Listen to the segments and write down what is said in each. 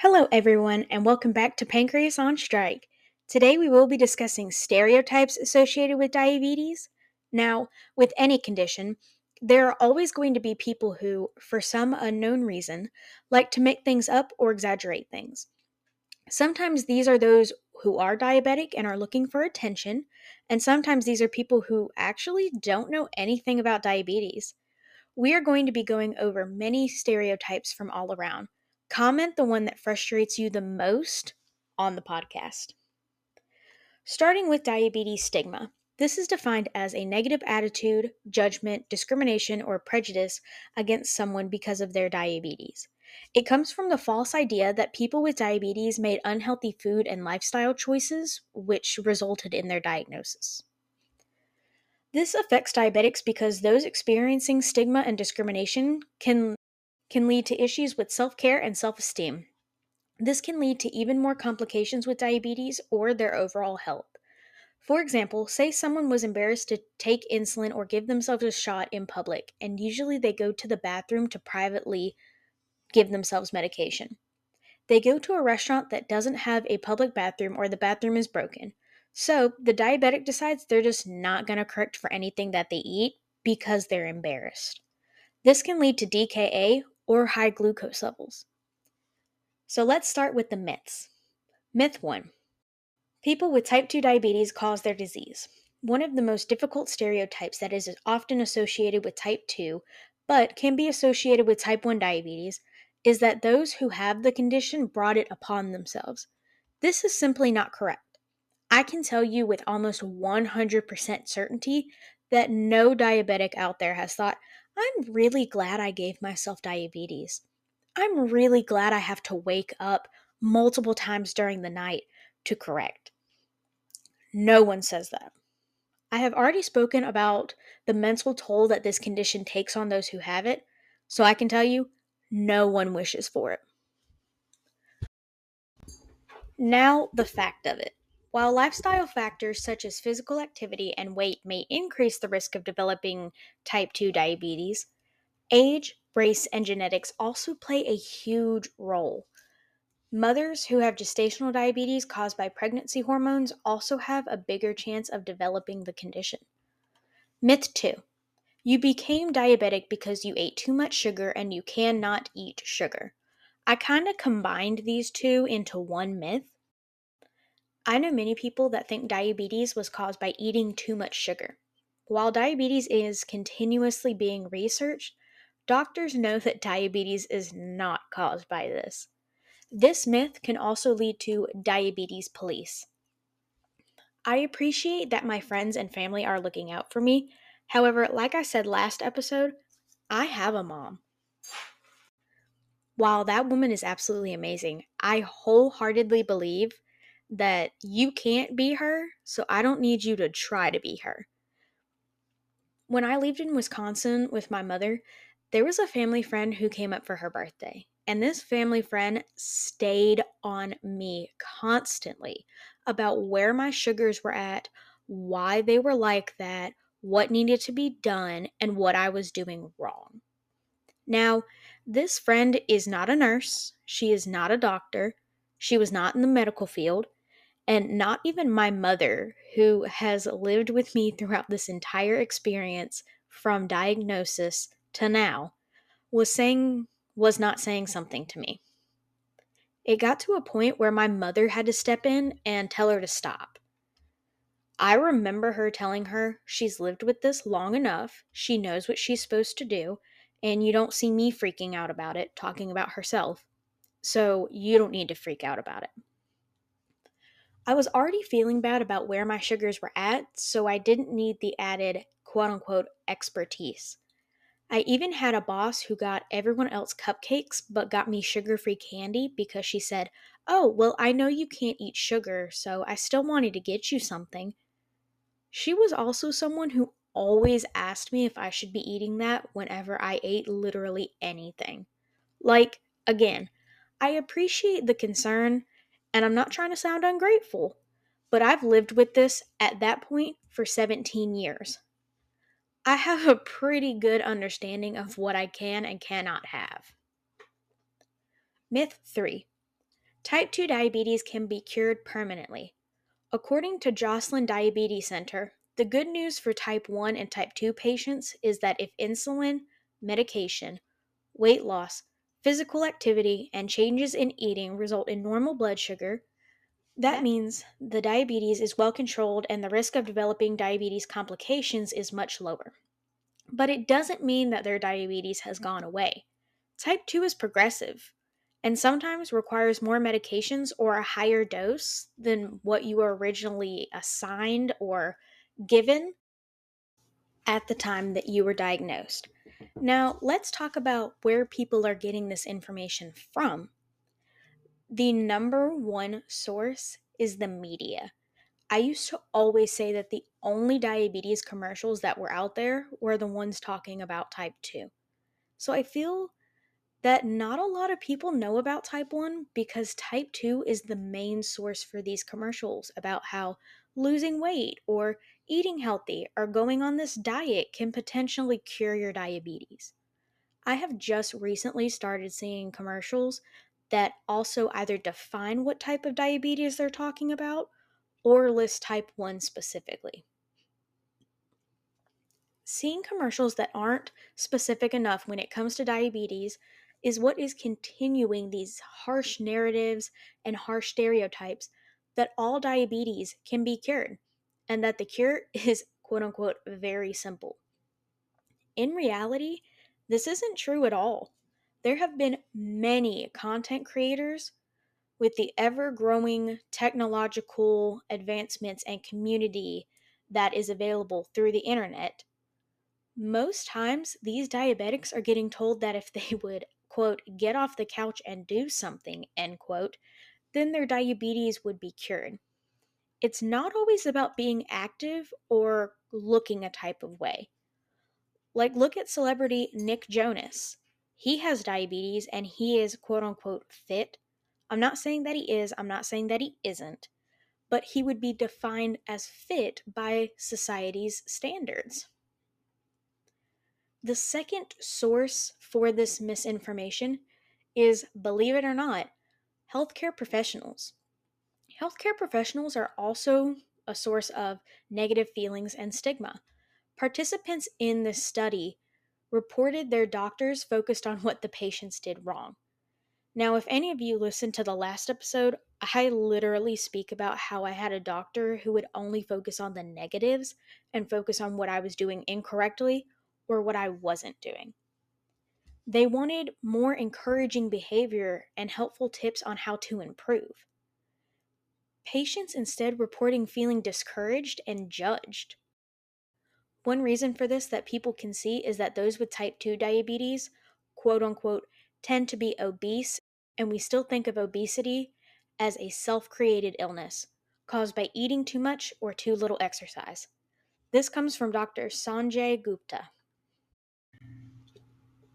Hello, everyone, and welcome back to Pancreas on Strike. Today we will be discussing stereotypes associated with diabetes. Now, with any condition, there are always going to be people who, for some unknown reason, like to make things up or exaggerate things. Sometimes these are those who are diabetic and are looking for attention, and sometimes these are people who actually don't know anything about diabetes. We are going to be going over many stereotypes from all around. Comment the one that frustrates you the most on the podcast. Starting with diabetes stigma. This is defined as a negative attitude, judgment, discrimination, or prejudice against someone because of their diabetes. It comes from the false idea that people with diabetes made unhealthy food and lifestyle choices, which resulted in their diagnosis. This affects diabetics because those experiencing stigma and discrimination can can lead to issues with self care and self esteem. This can lead to even more complications with diabetes or their overall health. For example, say someone was embarrassed to take insulin or give themselves a shot in public, and usually they go to the bathroom to privately give themselves medication. They go to a restaurant that doesn't have a public bathroom or the bathroom is broken. So the diabetic decides they're just not going to correct for anything that they eat because they're embarrassed. This can lead to DKA or high glucose levels. So let's start with the myths. Myth 1 People with type 2 diabetes cause their disease. One of the most difficult stereotypes that is often associated with type 2, but can be associated with type 1 diabetes, is that those who have the condition brought it upon themselves. This is simply not correct. I can tell you with almost 100% certainty that no diabetic out there has thought, I'm really glad I gave myself diabetes. I'm really glad I have to wake up multiple times during the night to correct. No one says that. I have already spoken about the mental toll that this condition takes on those who have it, so I can tell you no one wishes for it. Now, the fact of it. While lifestyle factors such as physical activity and weight may increase the risk of developing type 2 diabetes, age, race, and genetics also play a huge role. Mothers who have gestational diabetes caused by pregnancy hormones also have a bigger chance of developing the condition. Myth 2 You became diabetic because you ate too much sugar and you cannot eat sugar. I kind of combined these two into one myth I know many people that think diabetes was caused by eating too much sugar. While diabetes is continuously being researched, doctors know that diabetes is not caused by this. This myth can also lead to diabetes police. I appreciate that my friends and family are looking out for me. However, like I said last episode, I have a mom. While that woman is absolutely amazing, I wholeheartedly believe that you can't be her, so I don't need you to try to be her. When I lived in Wisconsin with my mother, there was a family friend who came up for her birthday. And this family friend stayed on me constantly about where my sugars were at, why they were like that, what needed to be done, and what I was doing wrong. Now, this friend is not a nurse, she is not a doctor, she was not in the medical field, and not even my mother, who has lived with me throughout this entire experience from diagnosis to now, was saying was not saying something to me. It got to a point where my mother had to step in and tell her to stop. I remember her telling her she's lived with this long enough, she knows what she's supposed to do, and you don't see me freaking out about it, talking about herself. So you don't need to freak out about it. I was already feeling bad about where my sugars were at, so I didn't need the added quote unquote expertise. I even had a boss who got everyone else cupcakes but got me sugar free candy because she said, Oh, well, I know you can't eat sugar, so I still wanted to get you something. She was also someone who always asked me if I should be eating that whenever I ate literally anything. Like, again, I appreciate the concern and I'm not trying to sound ungrateful, but I've lived with this at that point for 17 years. I have a pretty good understanding of what I can and cannot have. Myth 3 Type 2 diabetes can be cured permanently. According to Joslin Diabetes Center, the good news for type 1 and type 2 patients is that if insulin, medication, weight loss, physical activity, and changes in eating result in normal blood sugar, that means the diabetes is well controlled and the risk of developing diabetes complications is much lower. But it doesn't mean that their diabetes has gone away. Type 2 is progressive and sometimes requires more medications or a higher dose than what you were originally assigned or given at the time that you were diagnosed. Now, let's talk about where people are getting this information from. The number one source is the media. I used to always say that the only diabetes commercials that were out there were the ones talking about type 2. So I feel that not a lot of people know about type 1 because type 2 is the main source for these commercials about how losing weight or eating healthy or going on this diet can potentially cure your diabetes. I have just recently started seeing commercials that also either define what type of diabetes they're talking about or list type 1 specifically. Seeing commercials that aren't specific enough when it comes to diabetes is what is continuing these harsh narratives and harsh stereotypes that all diabetes can be cured and that the cure is quote unquote very simple. In reality, this isn't true at all. There have been many content creators with the ever growing technological advancements and community that is available through the internet. Most times, these diabetics are getting told that if they would quote, get off the couch and do something, end quote, then their diabetes would be cured. It's not always about being active or looking a type of way. Like, look at celebrity Nick Jonas. He has diabetes and he is quote unquote fit. I'm not saying that he is, I'm not saying that he isn't, but he would be defined as fit by society's standards. The second source for this misinformation is, believe it or not, healthcare professionals. Healthcare professionals are also a source of negative feelings and stigma. Participants in this study reported their doctors focused on what the patients did wrong. Now, if any of you listened to the last episode, I literally speak about how I had a doctor who would only focus on the negatives and focus on what I was doing incorrectly or what I wasn't doing. They wanted more encouraging behavior and helpful tips on how to improve. Patients instead reporting feeling discouraged and judged. One reason for this that people can see is that those with type 2 diabetes, quote unquote, tend to be obese, and we still think of obesity as a self created illness caused by eating too much or too little exercise. This comes from Dr. Sanjay Gupta.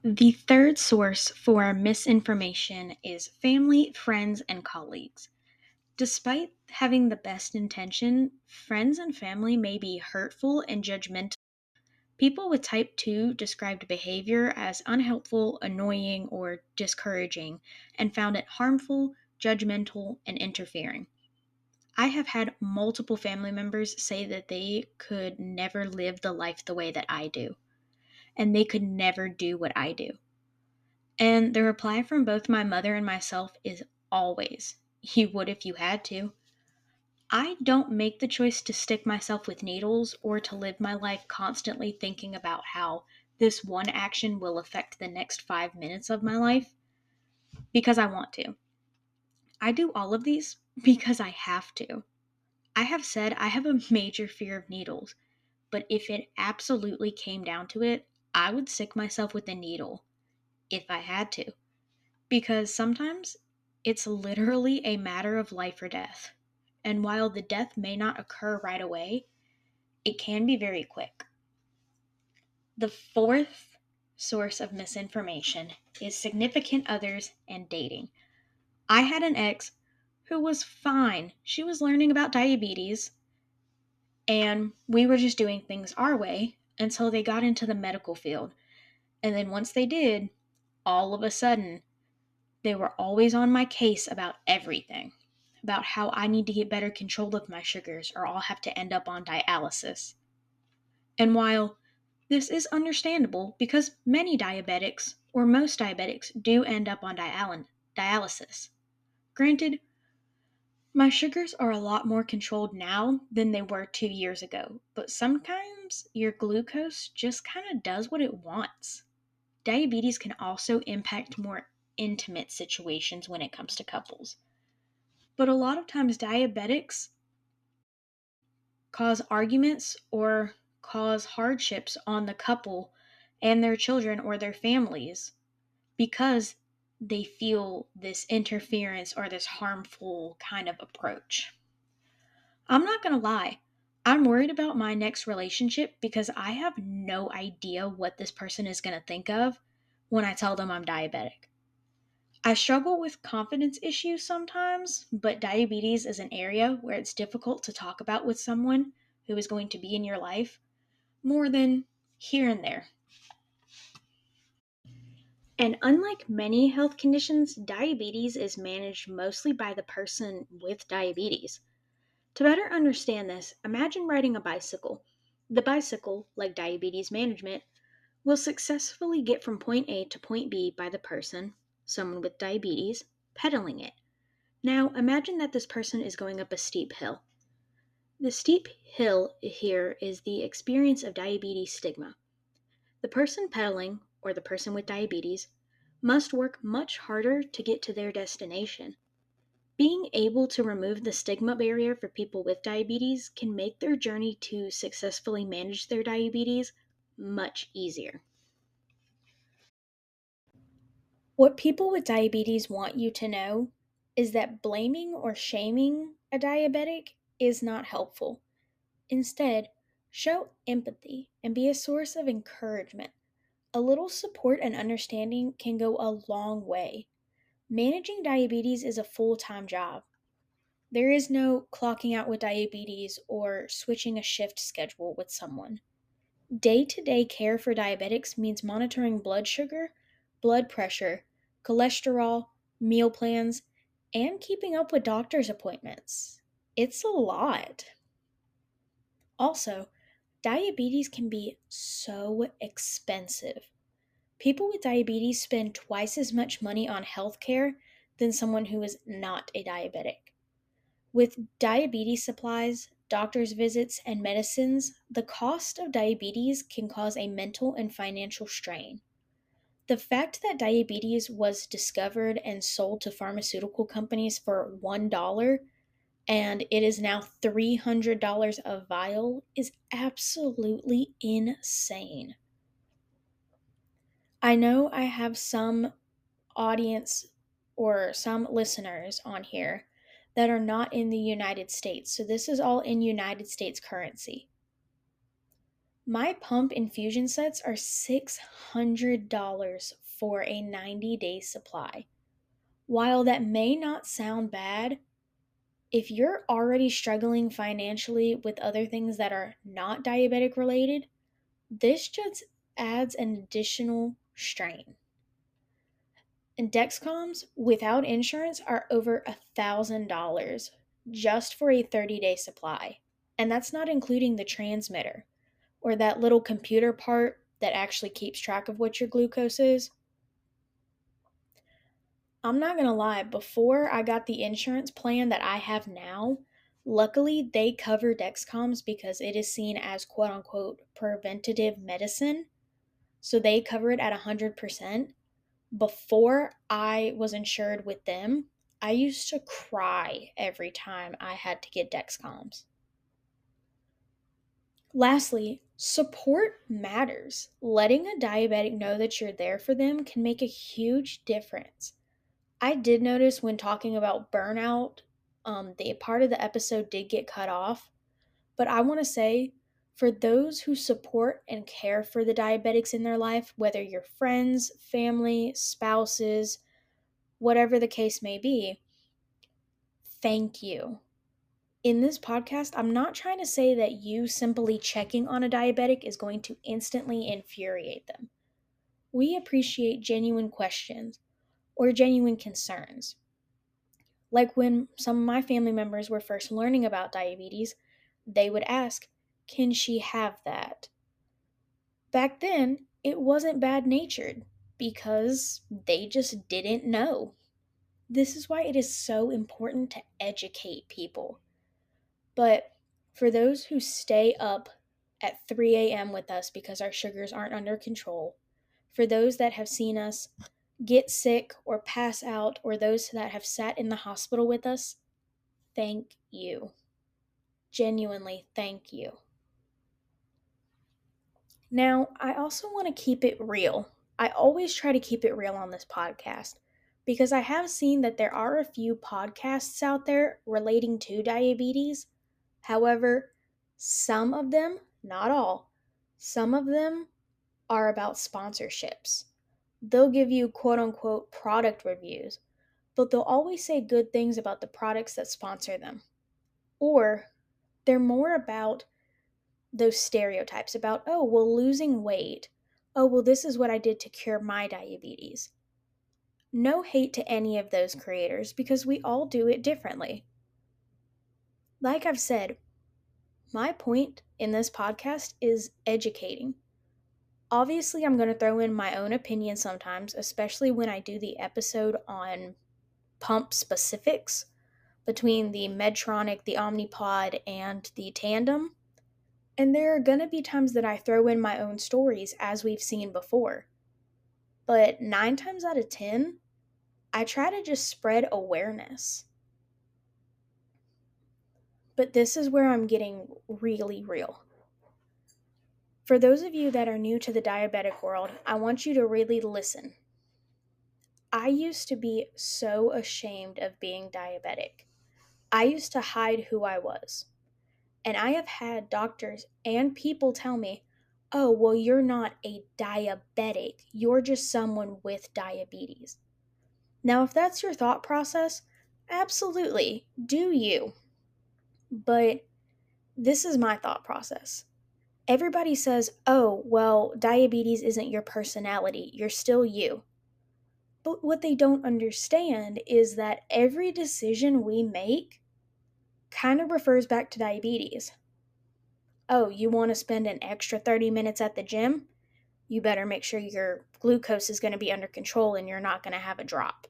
The third source for misinformation is family, friends, and colleagues. Despite having the best intention, friends and family may be hurtful and judgmental. People with type 2 described behavior as unhelpful, annoying, or discouraging, and found it harmful, judgmental, and interfering. I have had multiple family members say that they could never live the life the way that I do and they could never do what I do. And the reply from both my mother and myself is always, You would if you had to. I don't make the choice to stick myself with needles or to live my life constantly thinking about how this one action will affect the next five minutes of my life because I want to. I do all of these because I have to. I have said I have a major fear of needles, but if it absolutely came down to it, I would stick myself with a needle if I had to. Because sometimes it's literally a matter of life or death. And while the death may not occur right away, it can be very quick. The fourth source of misinformation is significant others and dating. I had an ex who was fine. She was learning about diabetes, and we were just doing things our way until they got into the medical field. And then once they did, all of a sudden, They were always on my case about everything, about how I need to get better control of my sugars or I'll have to end up on dialysis. And while this is understandable because many diabetics, or most diabetics, do end up on dialysis. Granted, my sugars are a lot more controlled now than they were two years ago, but sometimes your glucose just kind of does what it wants. Diabetes can also impact more intimate situations when it comes to couples. But a lot of times, diabetics cause arguments or cause hardships on the couple and their children or their families because they feel this interference or this harmful kind of approach. I'm not going to lie, I'm worried about my next relationship because I have no idea what this person is going to think of when I tell them I'm diabetic. I struggle with confidence issues sometimes, but diabetes is an area where it's difficult to talk about with someone who is going to be in your life more than here and there. And unlike many health conditions, diabetes is managed mostly by the person with diabetes. To better understand this, imagine riding a bicycle. The bicycle, like diabetes management, will successfully get from point A to point B by the person, someone with diabetes, pedaling it. Now imagine that this person is going up a steep hill. The steep hill here is the experience of diabetes stigma. The person pedaling or the person with diabetes, must work much harder to get to their destination. Being able to remove the stigma barrier for people with diabetes can make their journey to successfully manage their diabetes much easier. What people with diabetes want you to know is that blaming or shaming a diabetic is not helpful. Instead, show empathy and be a source of encouragement. A little support and understanding can go a long way. Managing diabetes is a full time job. There is no clocking out with diabetes or switching a shift schedule with someone. Day to day care for diabetics means monitoring blood sugar, blood pressure, cholesterol, meal plans, and keeping up with doctor's appointments. It's a lot. Also, Diabetes can be so expensive. People with diabetes spend twice as much money on healthcare than someone who is not a diabetic. With diabetes supplies, doctor's visits, and medicines, the cost of diabetes can cause a mental and financial strain. The fact that diabetes was discovered and sold to pharmaceutical companies for $1 and it is now $300 a vial is absolutely insane. I know I have some audience or some listeners on here that are not in the United States, so this is all in United States currency. My pump infusion sets are $600 for a 90 day supply. While that may not sound bad, if you're already struggling financially with other things that are not diabetic related, this just adds an additional strain. And Dexcoms without insurance are over a thousand dollars just for a 30 day supply. And that's not including the transmitter or that little computer part that actually keeps track of what your glucose is. I'm not going to lie, before I got the insurance plan that I have now, luckily they cover Dexcoms because it is seen as quote unquote preventative medicine. So they cover it at 100%. Before I was insured with them, I used to cry every time I had to get Dexcoms. Lastly, support matters. Letting a diabetic know that you're there for them can make a huge difference. I did notice when talking about burnout, um, the part of the episode did get cut off. But I want to say, for those who support and care for the diabetics in their life, whether you're friends, family, spouses, whatever the case may be, thank you. In this podcast, I'm not trying to say that you simply checking on a diabetic is going to instantly infuriate them. We appreciate genuine questions or genuine concerns. Like when some of my family members were first learning about diabetes, they would ask, Can she have that? Back then, it wasn't bad natured because they just didn't know. This is why it is so important to educate people. But for those who stay up at 3 a.m. with us because our sugars aren't under control, for those that have seen us get sick or pass out, or those that have sat in the hospital with us, thank you. Genuinely, thank you. Now, I also want to keep it real. I always try to keep it real on this podcast because I have seen that there are a few podcasts out there relating to diabetes. However, some of them, not all, some of them are about sponsorships. They'll give you quote unquote product reviews, but they'll always say good things about the products that sponsor them. Or they're more about those stereotypes about, oh, well, losing weight. Oh, well, this is what I did to cure my diabetes. No hate to any of those creators because we all do it differently. Like I've said, my point in this podcast is educating. Obviously, I'm going to throw in my own opinion sometimes, especially when I do the episode on pump specifics between the Medtronic, the Omnipod, and the Tandem. And there are going to be times that I throw in my own stories, as we've seen before. But nine times out of 10, I try to just spread awareness. But this is where I'm getting really real. For those of you that are new to the diabetic world, I want you to really listen. I used to be so ashamed of being diabetic. I used to hide who I was. And I have had doctors and people tell me, oh, well, you're not a diabetic, you're just someone with diabetes. Now, if that's your thought process, absolutely, do you. But this is my thought process. Everybody says, oh, well, diabetes isn't your personality, you're still you. But what they don't understand is that every decision we make kind of refers back to diabetes. Oh, you want to spend an extra 30 minutes at the gym? You better make sure your glucose is going to be under control and you're not going to have a drop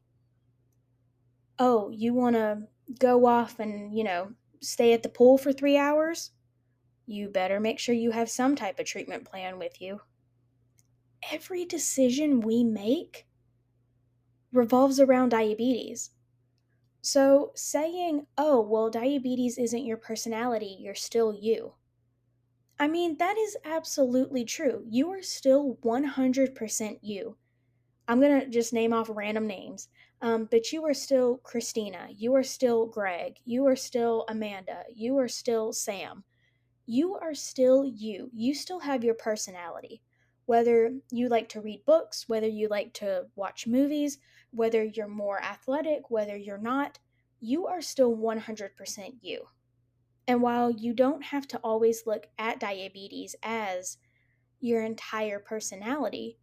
oh, you want to go off and, you know, stay at the pool for three hours? You better make sure you have some type of treatment plan with you. Every decision we make revolves around diabetes. So, saying, oh, well, diabetes isn't your personality, you're still you. I mean, that is absolutely true. You are still 100% you. I'm going to just name off random names. Um, but you are still Christina. You are still Greg. You are still Amanda. You are still Sam. You are still you. You still have your personality. Whether you like to read books, whether you like to watch movies, whether you're more athletic, whether you're not, you are still 100% you. And while you don't have to always look at diabetes as your entire personality,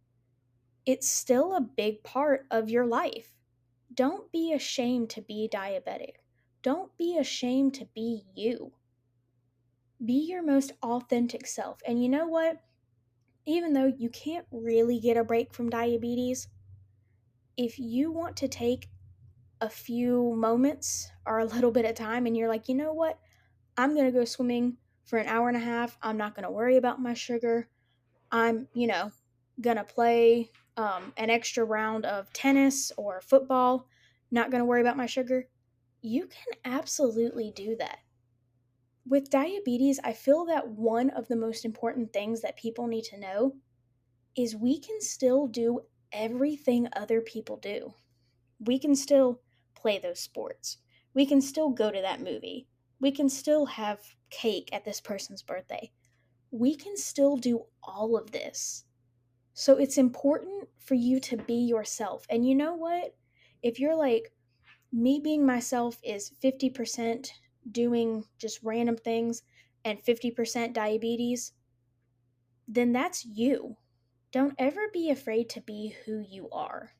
it's still a big part of your life don't be ashamed to be diabetic. Don't be ashamed to be you. Be your most authentic self. And you know what? Even though you can't really get a break from diabetes, if you want to take a few moments or a little bit of time and you're like, you know what? I'm going to go swimming for an hour and a half. I'm not going to worry about my sugar. I'm, you know, going to play um, an extra round of tennis or football, not going to worry about my sugar, you can absolutely do that. With diabetes, I feel that one of the most important things that people need to know is we can still do everything other people do. We can still play those sports. We can still go to that movie. We can still have cake at this person's birthday. We can still do all of this. So it's important for you to be yourself. And you know what? If you're like, me being myself is 50% doing just random things and 50% diabetes, then that's you. Don't ever be afraid to be who you are.